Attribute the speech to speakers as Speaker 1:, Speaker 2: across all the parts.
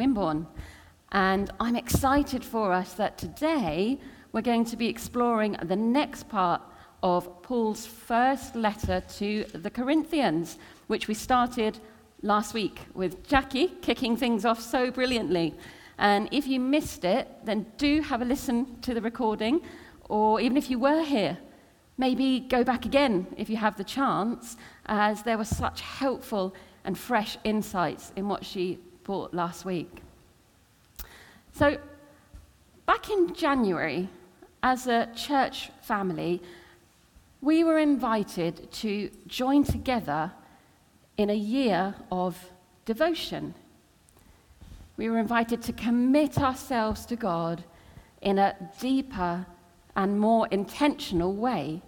Speaker 1: Wimborne. And I'm excited for us that today we're going to be exploring the next part of Paul's first letter to the Corinthians, which we started last week with Jackie kicking things off so brilliantly. And if you missed it, then do have a listen to the recording, or even if you were here, maybe go back again if you have the chance, as there were such helpful and fresh insights in what she last week. So, back in January, as a church family, we were invited to join together in a year of devotion. We were invited to commit ourselves to God in a deeper and more intentional way,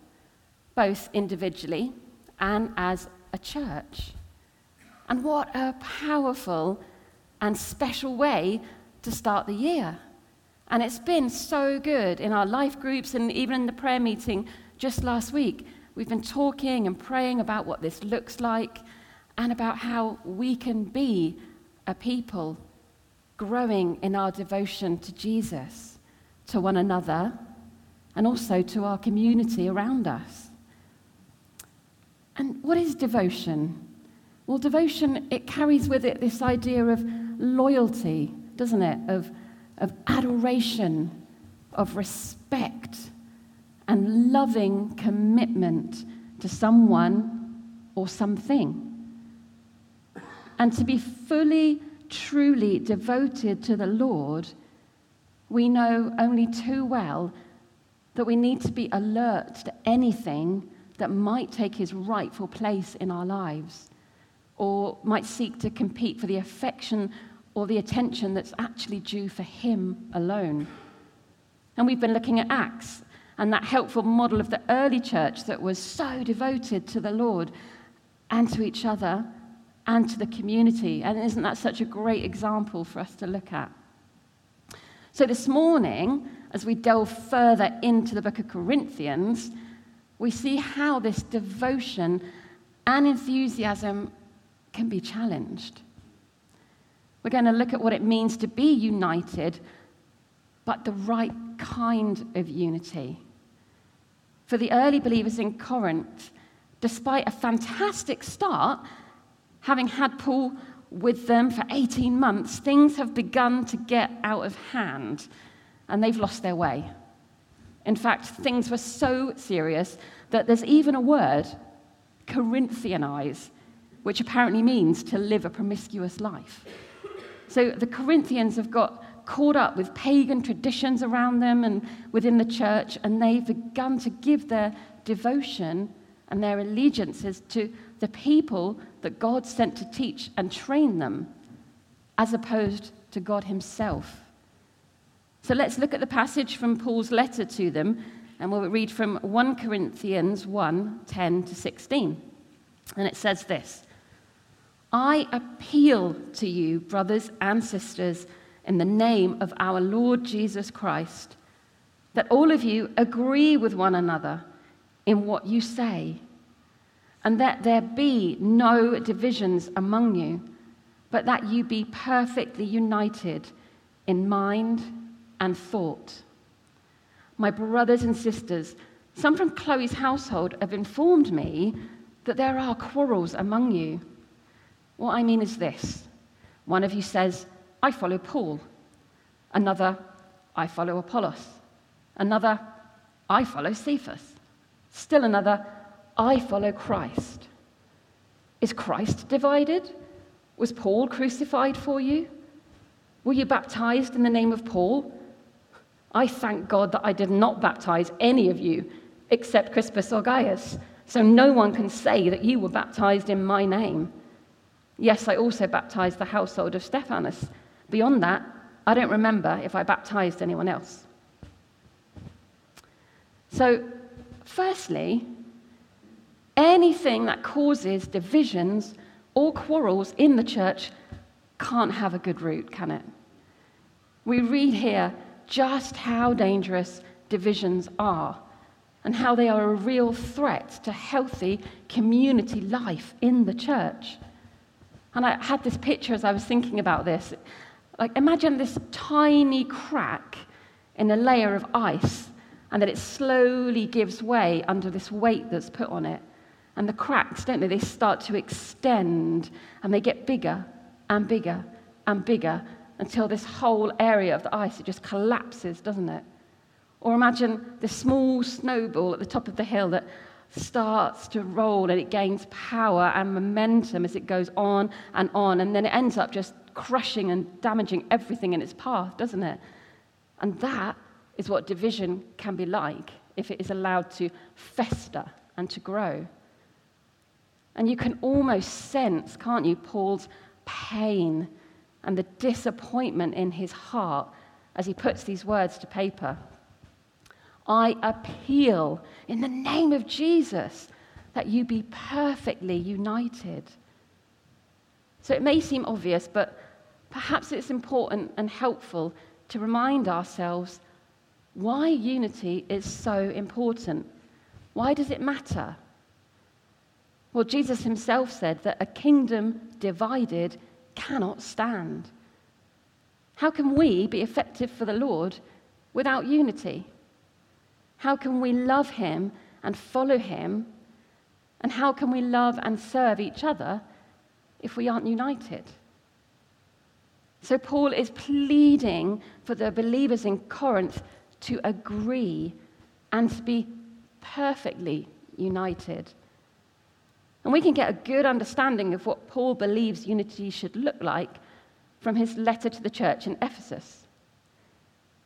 Speaker 1: both individually and as a church. And what a powerful and special way to start the year. And it's been so good in our life groups and even in the prayer meeting just last week. We've been talking and praying about what this looks like and about how we can be a people growing in our devotion to Jesus, to one another, and also to our community around us. And what is devotion? Well, devotion, it carries with it this idea of loyalty, doesn't it? Of, of adoration, of respect, and loving commitment to someone or something. And to be fully truly devoted to the Lord, we know only too well that we need to be alert to anything that might take his rightful place in our lives or might seek to compete for the affection or the attention that's actually due for him alone. And we've been looking at Acts and that helpful model of the early church that was so devoted to the Lord and to each other and to the community. And isn't that such a great example for us to look at? So, this morning, as we delve further into the book of Corinthians, we see how this devotion and enthusiasm can be challenged. We're going to look at what it means to be united, but the right kind of unity. For the early believers in Corinth, despite a fantastic start, having had Paul with them for 18 months, things have begun to get out of hand and they've lost their way. In fact, things were so serious that there's even a word, Corinthianize, which apparently means to live a promiscuous life. So the Corinthians have got caught up with pagan traditions around them and within the church, and they've begun to give their devotion and their allegiances to the people that God sent to teach and train them, as opposed to God Himself. So let's look at the passage from Paul's letter to them, and we'll read from 1 Corinthians 1 10 to 16. And it says this I appeal to you, brothers and sisters, in the name of our Lord Jesus Christ, that all of you agree with one another in what you say and that there be no divisions among you, but that you be perfectly united in mind and thought. My brothers and sisters, some from Chloe's household have informed me that there are quarrels among you. What I mean is this one of you says, I follow Paul. Another, I follow Apollos. Another, I follow Cephas. Still another, I follow Christ. Is Christ divided? Was Paul crucified for you? Were you baptized in the name of Paul? I thank God that I did not baptize any of you except Crispus or Gaius, so no one can say that you were baptized in my name. Yes, I also baptized the household of Stephanas. Beyond that, I don't remember if I baptized anyone else. So, firstly, Anything that causes divisions or quarrels in the church can't have a good root, can it? We read here just how dangerous divisions are and how they are a real threat to healthy community life in the church. And I had this picture as I was thinking about this. Like, imagine this tiny crack in a layer of ice, and that it slowly gives way under this weight that's put on it. And the cracks, don't they? They start to extend and they get bigger and bigger and bigger until this whole area of the ice it just collapses, doesn't it? Or imagine this small snowball at the top of the hill that starts to roll and it gains power and momentum as it goes on and on, and then it ends up just crushing and damaging everything in its path, doesn't it? And that is what division can be like if it is allowed to fester and to grow. And you can almost sense, can't you, Paul's pain and the disappointment in his heart as he puts these words to paper. I appeal in the name of Jesus that you be perfectly united. So it may seem obvious, but perhaps it's important and helpful to remind ourselves why unity is so important. Why does it matter? Well, Jesus himself said that a kingdom divided cannot stand. How can we be effective for the Lord without unity? How can we love him and follow him? And how can we love and serve each other if we aren't united? So, Paul is pleading for the believers in Corinth to agree and to be perfectly united. And we can get a good understanding of what Paul believes unity should look like from his letter to the church in Ephesus.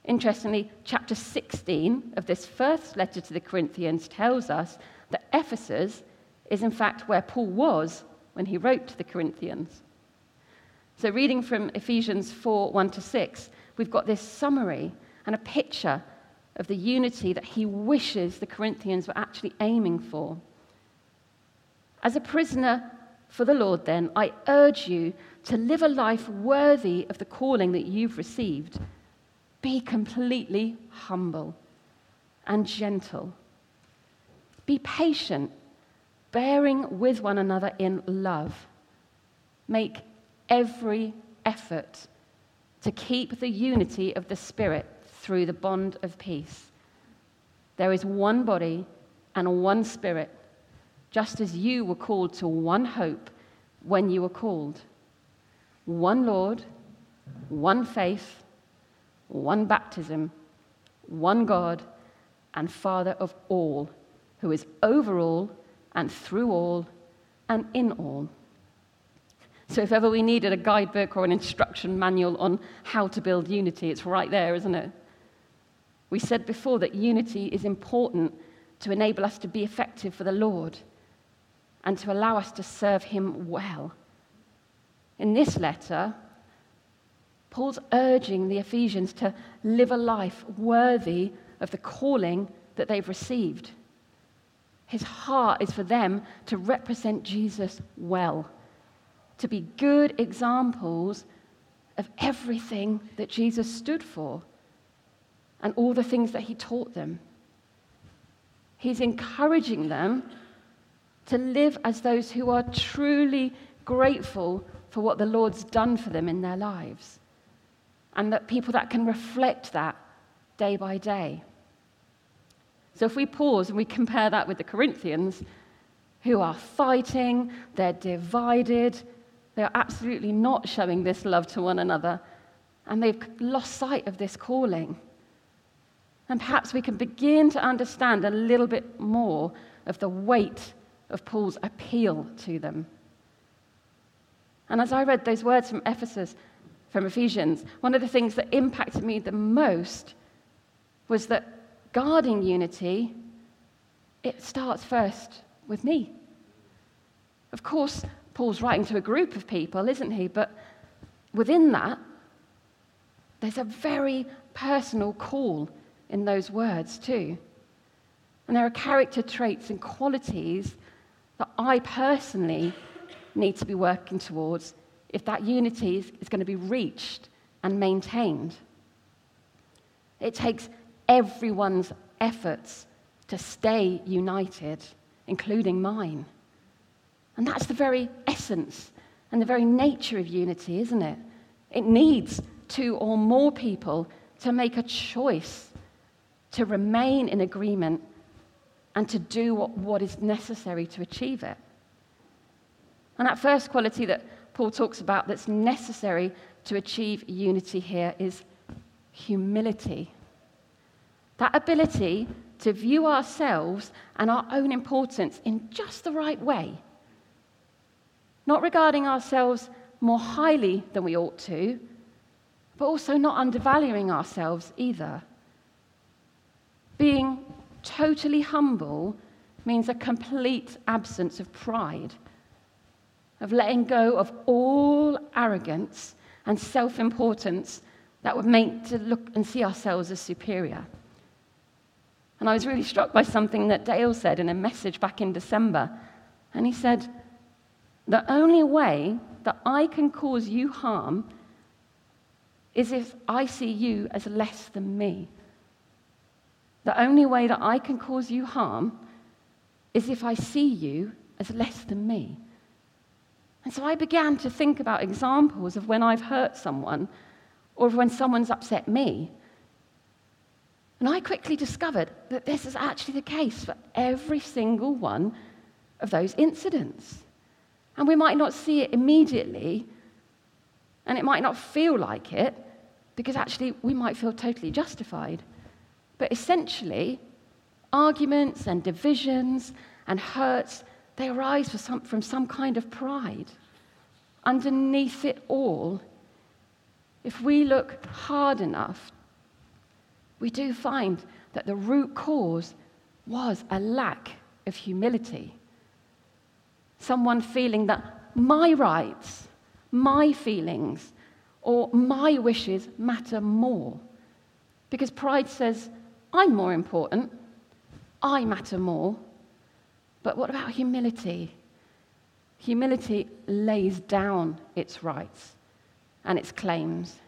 Speaker 1: Interestingly, chapter 16 of this first letter to the Corinthians tells us that Ephesus is, in fact, where Paul was when he wrote to the Corinthians. So, reading from Ephesians 4 1 to 6, we've got this summary and a picture of the unity that he wishes the Corinthians were actually aiming for. As a prisoner for the Lord, then, I urge you to live a life worthy of the calling that you've received. Be completely humble and gentle. Be patient, bearing with one another in love. Make every effort to keep the unity of the Spirit through the bond of peace. There is one body and one Spirit just as you were called to one hope when you were called one Lord, one faith, one baptism, one God, and Father of all, who is over all and through all and in all. So, if ever we needed a guidebook or an instruction manual on how to build unity, it's right there, isn't it? We said before that unity is important to enable us to be effective for the Lord and to allow us to serve him well. In this letter, Paul's urging the Ephesians to live a life worthy of the calling that they've received. His heart is for them to represent Jesus well, to be good examples of everything that Jesus stood for and all the things that he taught them. He's encouraging them to live as those who are truly grateful for what the Lord's done for them in their lives. And that people that can reflect that day by day. So if we pause and we compare that with the Corinthians, who are fighting, they're divided, they're absolutely not showing this love to one another, and they've lost sight of this calling. And perhaps we can begin to understand a little bit more of the weight of Paul's appeal to them. And as I read those words from Ephesus, from Ephesians, one of the things that impacted me the most was that guarding unity, it starts first with me. Of course, Paul's writing to a group of people, isn't he? But within that, there's a very personal call in those words, too. And there are character traits and qualities that I personally need to be working towards if that unity is, is going to be reached and maintained. It takes everyone's efforts to stay united, including mine. And that's the very essence and the very nature of unity, isn't it? It needs two or more people to make a choice to remain in agreement and to do what, what is necessary to achieve it. And that first quality that Paul talks about that's necessary to achieve unity here is humility. That ability to view ourselves and our own importance in just the right way. Not regarding ourselves more highly than we ought to, but also not undervaluing ourselves either. Being totally humble means a complete absence of pride, of letting go of all arrogance and self importance that would make to look and see ourselves as superior. And I was really struck by something that Dale said in a message back in December. And he said, The only way that I can cause you harm is if I see you as less than me. The only way that I can cause you harm is if I see you as less than me. And so I began to think about examples of when I've hurt someone or when someone's upset me. And I quickly discovered that this is actually the case for every single one of those incidents. And we might not see it immediately, and it might not feel like it, because actually we might feel totally justified. But essentially, arguments and divisions and hurts, they arise some, from some kind of pride. Underneath it all, if we look hard enough, we do find that the root cause was a lack of humility. Someone feeling that my rights, my feelings, or my wishes matter more. Because pride says, I'm more important, I matter more. But what about humility? Humility lays down its rights and its claims.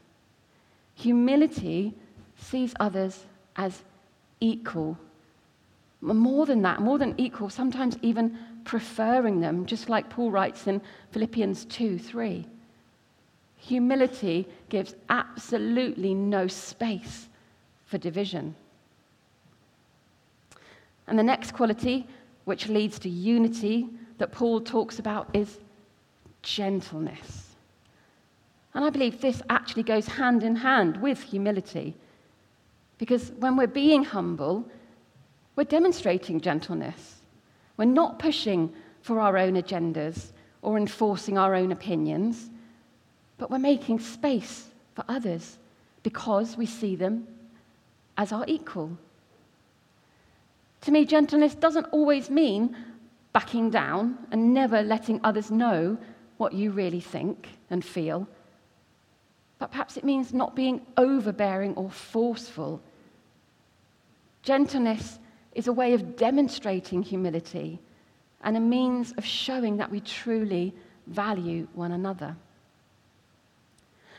Speaker 1: Humility sees others as equal. More than that, more than equal, sometimes even preferring them, just like Paul writes in Philippians 2 3. Humility gives absolutely no space for division. And the next quality, which leads to unity, that Paul talks about is gentleness. And I believe this actually goes hand in hand with humility. Because when we're being humble, we're demonstrating gentleness. We're not pushing for our own agendas or enforcing our own opinions, but we're making space for others because we see them as our equal. To me, gentleness doesn't always mean backing down and never letting others know what you really think and feel. But perhaps it means not being overbearing or forceful Gentleness is a way of demonstrating humility and a means of showing that we truly value one another.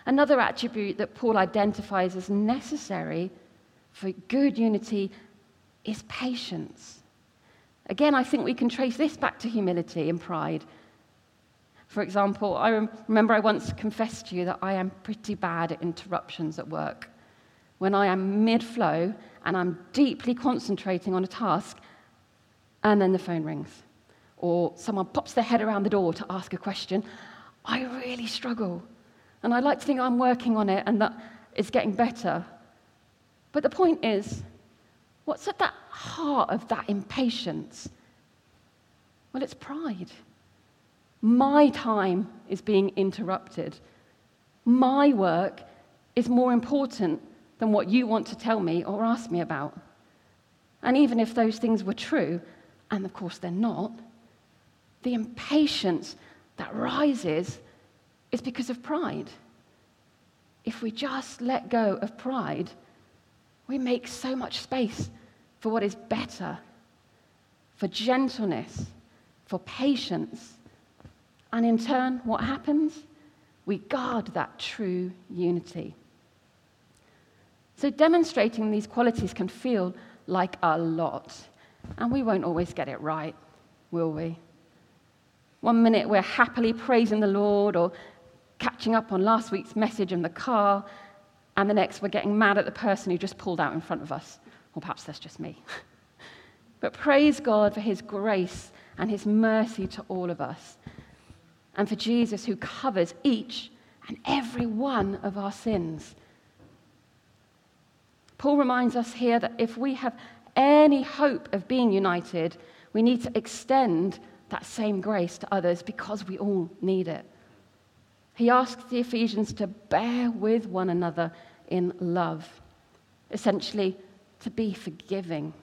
Speaker 1: Another attribute that Paul identifies as necessary for good unity is patience. Again, I think we can trace this back to humility and pride. For example, I remember I once confessed to you that I am pretty bad at interruptions at work. When I am mid flow and I'm deeply concentrating on a task, and then the phone rings, or someone pops their head around the door to ask a question, I really struggle. And I like to think I'm working on it and that it's getting better. But the point is, what's at the heart of that impatience? Well, it's pride. My time is being interrupted. My work is more important than what you want to tell me or ask me about. And even if those things were true, and of course they're not, the impatience that rises is because of pride. If we just let go of pride, we make so much space for what is better, for gentleness, for patience. And in turn, what happens? We guard that true unity. So, demonstrating these qualities can feel like a lot. And we won't always get it right, will we? One minute we're happily praising the Lord or catching up on last week's message in the car, and the next we're getting mad at the person who just pulled out in front of us. Or perhaps that's just me. but praise God for his grace and his mercy to all of us, and for Jesus who covers each and every one of our sins. Paul reminds us here that if we have any hope of being united, we need to extend that same grace to others because we all need it. He asks the Ephesians to bear with one another in love, essentially, to be forgiving,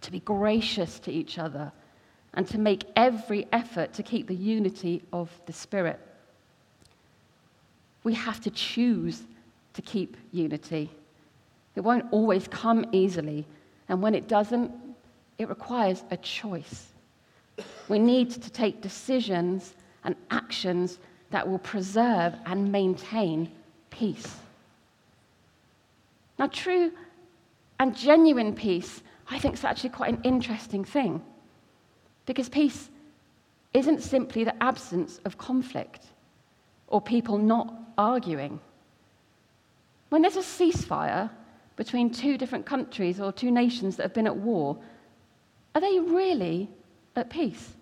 Speaker 1: to be gracious to each other, and to make every effort to keep the unity of the Spirit. We have to choose to keep unity. It won't always come easily, and when it doesn't, it requires a choice. We need to take decisions and actions that will preserve and maintain peace. Now, true and genuine peace, I think, is actually quite an interesting thing because peace isn't simply the absence of conflict or people not arguing. When there's a ceasefire between two different countries or two nations that have been at war, are they really at peace?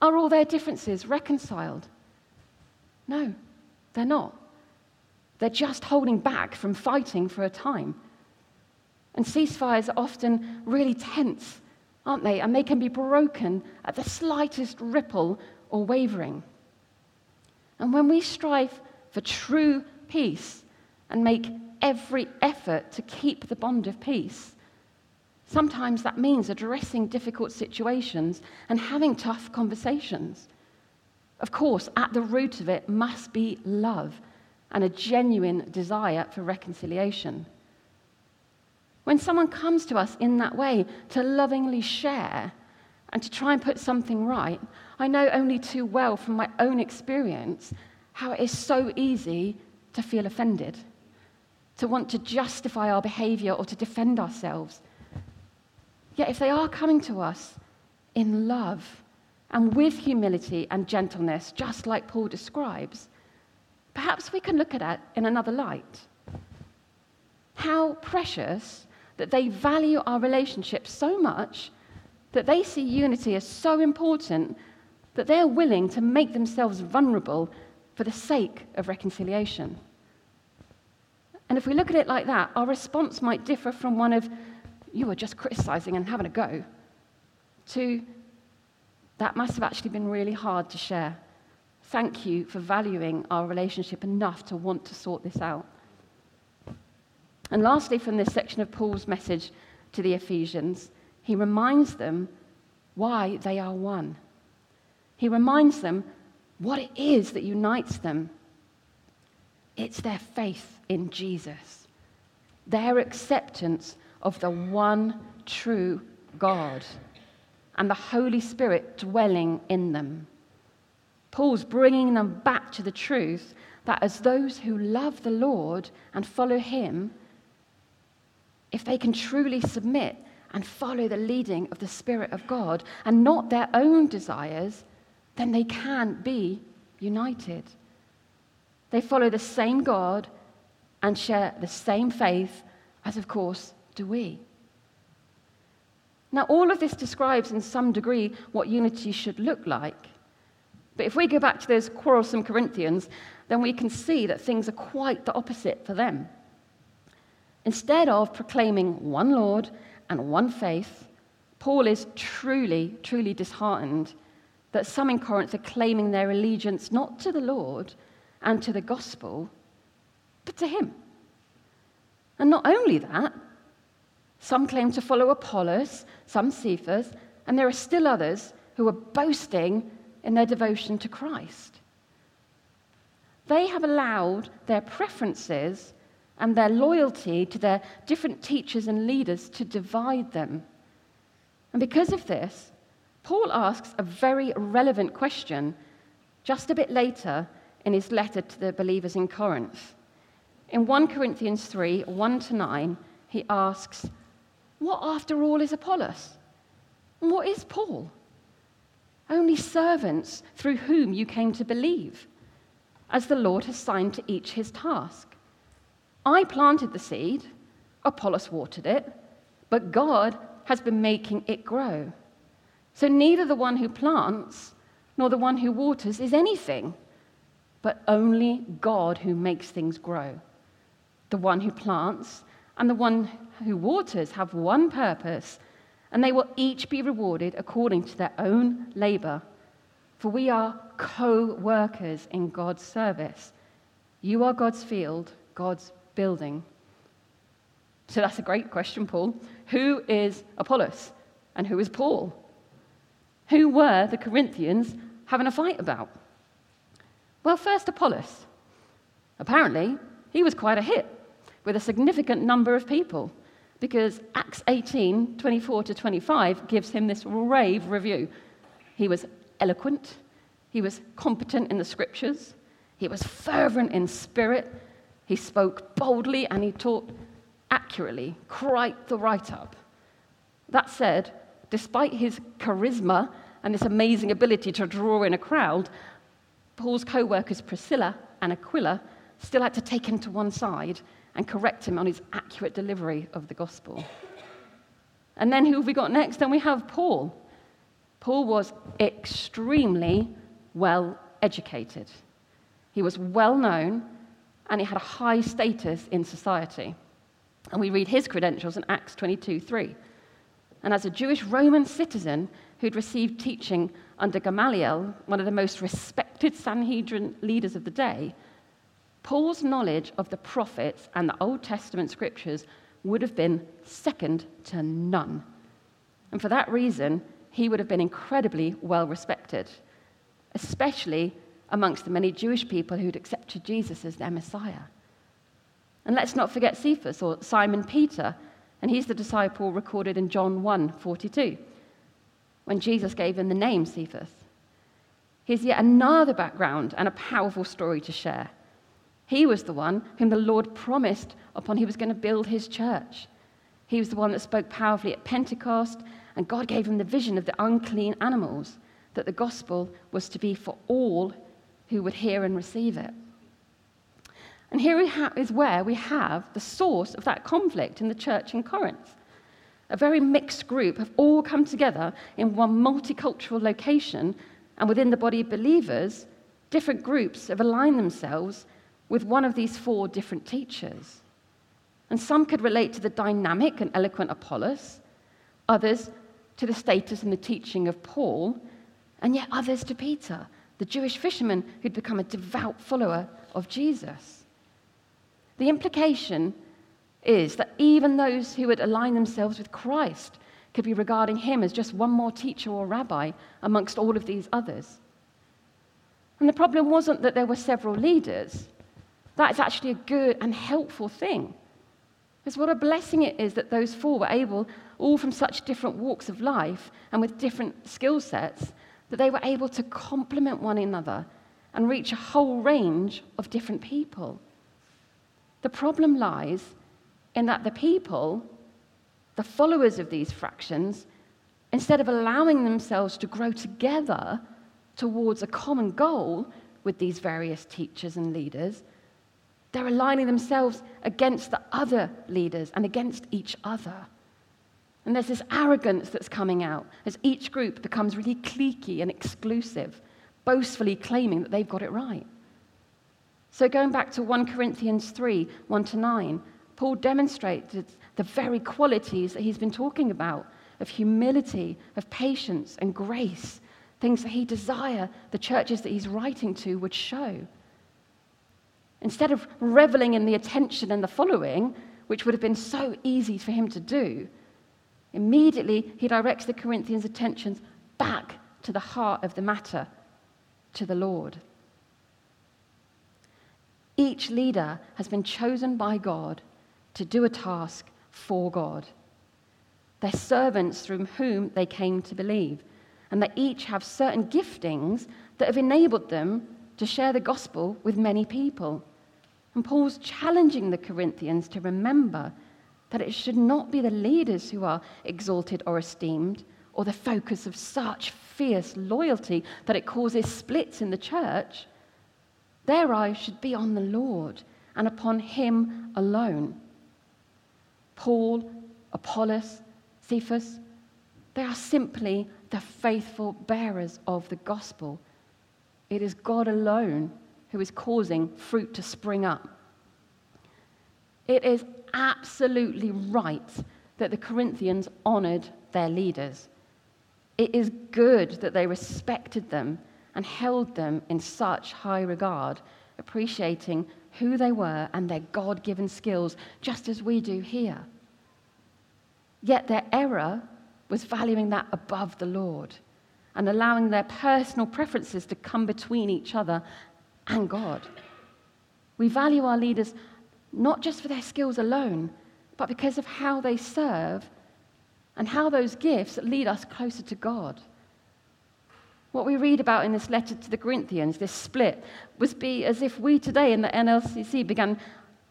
Speaker 1: Are all their differences reconciled? No, they're not. They're just holding back from fighting for a time. And ceasefires are often really tense, aren't they? And they can be broken at the slightest ripple or wavering. And when we strive for true peace and make every effort to keep the bond of peace, sometimes that means addressing difficult situations and having tough conversations. Of course, at the root of it must be love and a genuine desire for reconciliation. When someone comes to us in that way to lovingly share and to try and put something right, I know only too well from my own experience how it is so easy to feel offended, to want to justify our behavior or to defend ourselves. Yet, if they are coming to us in love and with humility and gentleness, just like Paul describes, perhaps we can look at it in another light. How precious that they value our relationship so much that they see unity as so important that they're willing to make themselves vulnerable for the sake of reconciliation. And if we look at it like that, our response might differ from one of, you were just criticizing and having a go, to, that must have actually been really hard to share. Thank you for valuing our relationship enough to want to sort this out. And lastly, from this section of Paul's message to the Ephesians, he reminds them why they are one. He reminds them what it is that unites them. It's their faith in Jesus, their acceptance of the one true God, and the Holy Spirit dwelling in them. Paul's bringing them back to the truth that as those who love the Lord and follow Him, if they can truly submit and follow the leading of the Spirit of God and not their own desires, then they can be united. They follow the same God and share the same faith, as of course do we. Now, all of this describes in some degree what unity should look like. But if we go back to those quarrelsome Corinthians, then we can see that things are quite the opposite for them. Instead of proclaiming one Lord and one faith, Paul is truly, truly disheartened that some in Corinth are claiming their allegiance not to the Lord and to the gospel, but to him. And not only that, some claim to follow Apollos, some Cephas, and there are still others who are boasting in their devotion to Christ. They have allowed their preferences and their loyalty to their different teachers and leaders to divide them. And because of this, Paul asks a very relevant question just a bit later in his letter to the believers in Corinth. In 1 Corinthians 3 1 to 9, he asks, What after all is Apollos? And what is Paul? only servants through whom you came to believe, as the Lord has signed to each his task. I planted the seed, Apollos watered it, but God has been making it grow. So neither the one who plants nor the one who waters is anything, but only God who makes things grow. The one who plants and the one who waters have one purpose, and they will each be rewarded according to their own labor. For we are co workers in God's service. You are God's field, God's building. So that's a great question, Paul. Who is Apollos and who is Paul? Who were the Corinthians having a fight about? Well, first, Apollos. Apparently, he was quite a hit with a significant number of people because Acts 18 24 to 25 gives him this rave review. He was eloquent, he was competent in the scriptures, he was fervent in spirit, he spoke boldly, and he taught accurately, quite the write up. That said, despite his charisma and this amazing ability to draw in a crowd, Paul's co workers Priscilla and Aquila still had to take him to one side and correct him on his accurate delivery of the gospel. And then who have we got next? Then we have Paul. Paul was extremely well educated. He was well known and he had a high status in society. And we read his credentials in Acts 22 3. And as a Jewish Roman citizen who'd received teaching under Gamaliel, one of the most respected Sanhedrin leaders of the day, Paul's knowledge of the prophets and the Old Testament scriptures would have been second to none. And for that reason, he would have been incredibly well respected, especially amongst the many Jewish people who'd accepted Jesus as their Messiah. And let's not forget Cephas or Simon Peter, and he's the disciple recorded in John 1 42, when Jesus gave him the name Cephas. Here's yet another background and a powerful story to share. He was the one whom the Lord promised upon he was going to build his church. He was the one that spoke powerfully at Pentecost, and God gave him the vision of the unclean animals, that the gospel was to be for all who would hear and receive it. And here is where we have the source of that conflict in the church in Corinth. A very mixed group have all come together in one multicultural location, and within the body of believers, different groups have aligned themselves with one of these four different teachers. And some could relate to the dynamic and eloquent Apollos, others to the status and the teaching of Paul, and yet others to Peter, the Jewish fisherman who'd become a devout follower of Jesus. The implication is that even those who would align themselves with Christ could be regarding him as just one more teacher or rabbi amongst all of these others. And the problem wasn't that there were several leaders, that is actually a good and helpful thing. Because what a blessing it is that those four were able, all from such different walks of life and with different skill sets, that they were able to complement one another and reach a whole range of different people. The problem lies in that the people, the followers of these fractions, instead of allowing themselves to grow together towards a common goal with these various teachers and leaders, they're aligning themselves against the other leaders and against each other. And there's this arrogance that's coming out as each group becomes really cliquey and exclusive, boastfully claiming that they've got it right. So, going back to 1 Corinthians 3 1 to 9, Paul demonstrated the very qualities that he's been talking about of humility, of patience, and grace, things that he desire the churches that he's writing to would show. Instead of reveling in the attention and the following, which would have been so easy for him to do, immediately he directs the Corinthians' attentions back to the heart of the matter, to the Lord. Each leader has been chosen by God to do a task for God. They're servants through whom they came to believe, and they each have certain giftings that have enabled them to share the gospel with many people. And Paul's challenging the Corinthians to remember that it should not be the leaders who are exalted or esteemed, or the focus of such fierce loyalty that it causes splits in the church. Their eyes should be on the Lord and upon him alone. Paul, Apollos, Cephas, they are simply the faithful bearers of the gospel. It is God alone who is causing fruit to spring up. It is absolutely right that the Corinthians honored their leaders. It is good that they respected them and held them in such high regard, appreciating who they were and their God given skills, just as we do here. Yet their error was valuing that above the Lord and allowing their personal preferences to come between each other and God. We value our leaders not just for their skills alone, but because of how they serve and how those gifts lead us closer to God. What we read about in this letter to the Corinthians, this split, was be as if we today in the NLCC began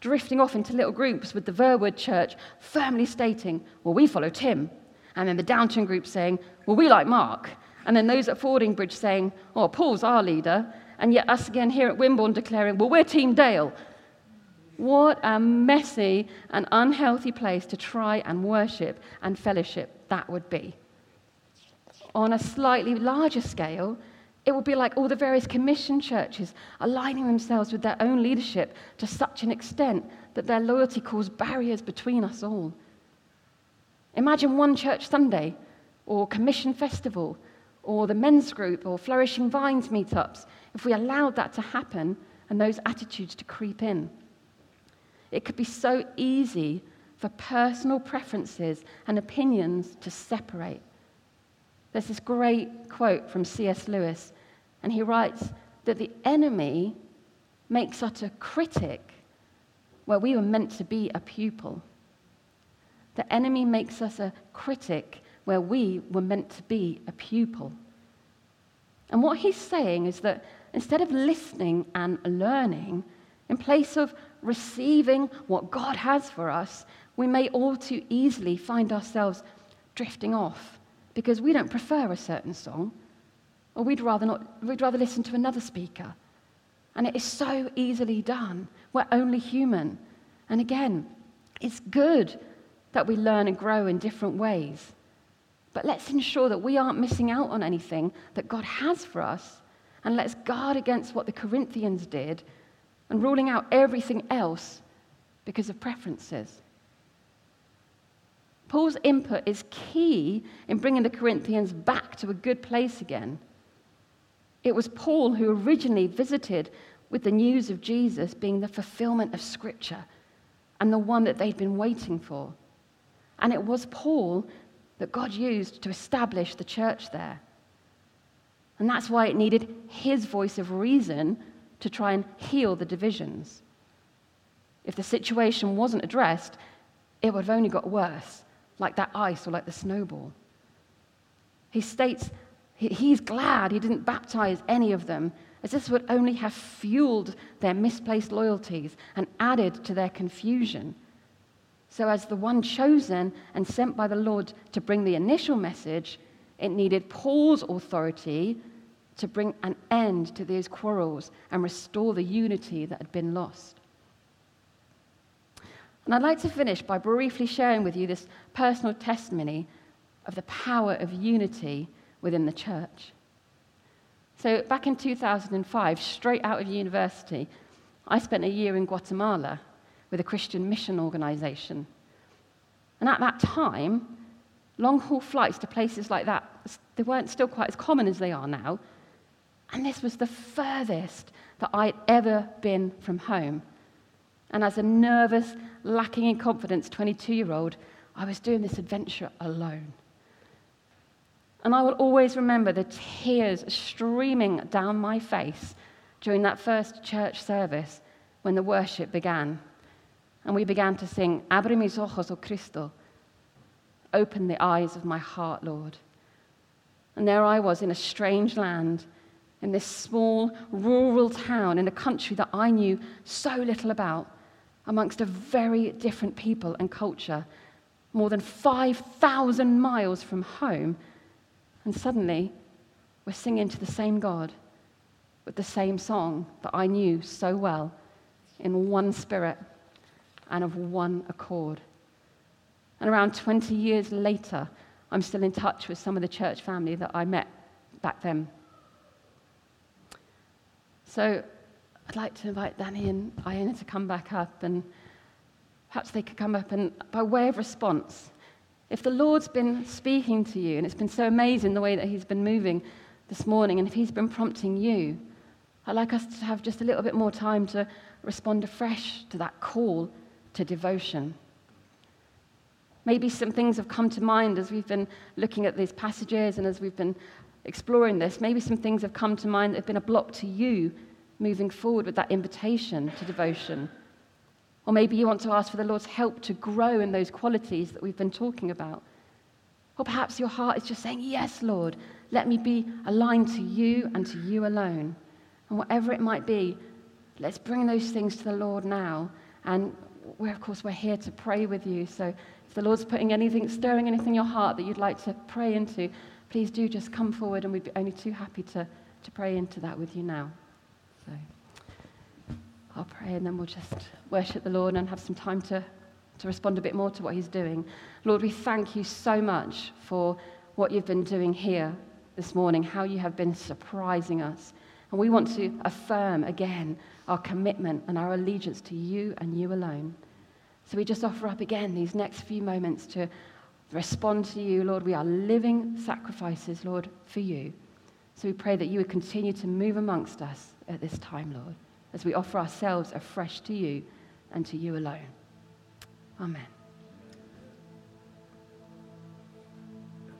Speaker 1: drifting off into little groups with the Verwood Church firmly stating, well, we follow Tim. And then the Downton group saying, well, we like Mark. And then those at Fordingbridge saying, oh, Paul's our leader. And yet us again here at Wimborne declaring, well, we're Team Dale. What a messy and unhealthy place to try and worship and fellowship that would be. On a slightly larger scale, it would be like all the various commission churches aligning themselves with their own leadership to such an extent that their loyalty caused barriers between us all. Imagine one church Sunday, or commission festival, or the men's group, or flourishing vines meetups, if we allowed that to happen and those attitudes to creep in. It could be so easy for personal preferences and opinions to separate. There's this great quote from C.S. Lewis, and he writes that the enemy makes us a critic where we were meant to be a pupil. The enemy makes us a critic where we were meant to be a pupil. And what he's saying is that instead of listening and learning, in place of receiving what God has for us, we may all too easily find ourselves drifting off because we don't prefer a certain song, or we'd rather, not, we'd rather listen to another speaker. And it is so easily done. We're only human. And again, it's good that we learn and grow in different ways. But let's ensure that we aren't missing out on anything that God has for us. And let's guard against what the Corinthians did and ruling out everything else because of preferences. Paul's input is key in bringing the Corinthians back to a good place again. It was Paul who originally visited with the news of Jesus being the fulfillment of Scripture and the one that they'd been waiting for. And it was Paul that God used to establish the church there. And that's why it needed his voice of reason to try and heal the divisions. If the situation wasn't addressed, it would have only got worse, like that ice or like the snowball. He states he's glad he didn't baptize any of them, as this would only have fueled their misplaced loyalties and added to their confusion. So, as the one chosen and sent by the Lord to bring the initial message, it needed Paul's authority to bring an end to these quarrels and restore the unity that had been lost. And I'd like to finish by briefly sharing with you this personal testimony of the power of unity within the church. So, back in 2005, straight out of university, I spent a year in Guatemala with a Christian mission organization. And at that time, long haul flights to places like that, they weren't still quite as common as they are now. And this was the furthest that I'd ever been from home. And as a nervous, lacking in confidence 22 year old, I was doing this adventure alone. And I will always remember the tears streaming down my face during that first church service when the worship began. And we began to sing, Abre mis ojos, oh Cristo. Open the eyes of my heart, Lord. And there I was in a strange land in this small rural town in a country that I knew so little about, amongst a very different people and culture, more than 5,000 miles from home. And suddenly, we're singing to the same God with the same song that I knew so well in one spirit and of one accord. And around 20 years later, I'm still in touch with some of the church family that I met back then. So I'd like to invite Danny and Iona to come back up, and perhaps they could come up and, by way of response, if the Lord's been speaking to you, and it's been so amazing the way that He's been moving this morning, and if He's been prompting you, I'd like us to have just a little bit more time to respond afresh to that call to devotion. Maybe some things have come to mind as we've been looking at these passages and as we've been exploring this. Maybe some things have come to mind that have been a block to you moving forward with that invitation to devotion. Or maybe you want to ask for the Lord's help to grow in those qualities that we've been talking about. Or perhaps your heart is just saying, Yes, Lord, let me be aligned to you and to you alone. And whatever it might be, let's bring those things to the Lord now. And we're, of course, we're here to pray with you. So if the Lord's putting anything, stirring anything in your heart that you'd like to pray into, please do just come forward and we'd be only too happy to, to pray into that with you now. So I'll pray and then we'll just worship the Lord and have some time to, to respond a bit more to what He's doing. Lord, we thank you so much for what you've been doing here this morning, how you have been surprising us. And we want to affirm again our commitment and our allegiance to you and you alone. So we just offer up again these next few moments to respond to you, Lord. We are living sacrifices, Lord, for you. So we pray that you would continue to move amongst us at this time, Lord, as we offer ourselves afresh to you and to you alone. Amen.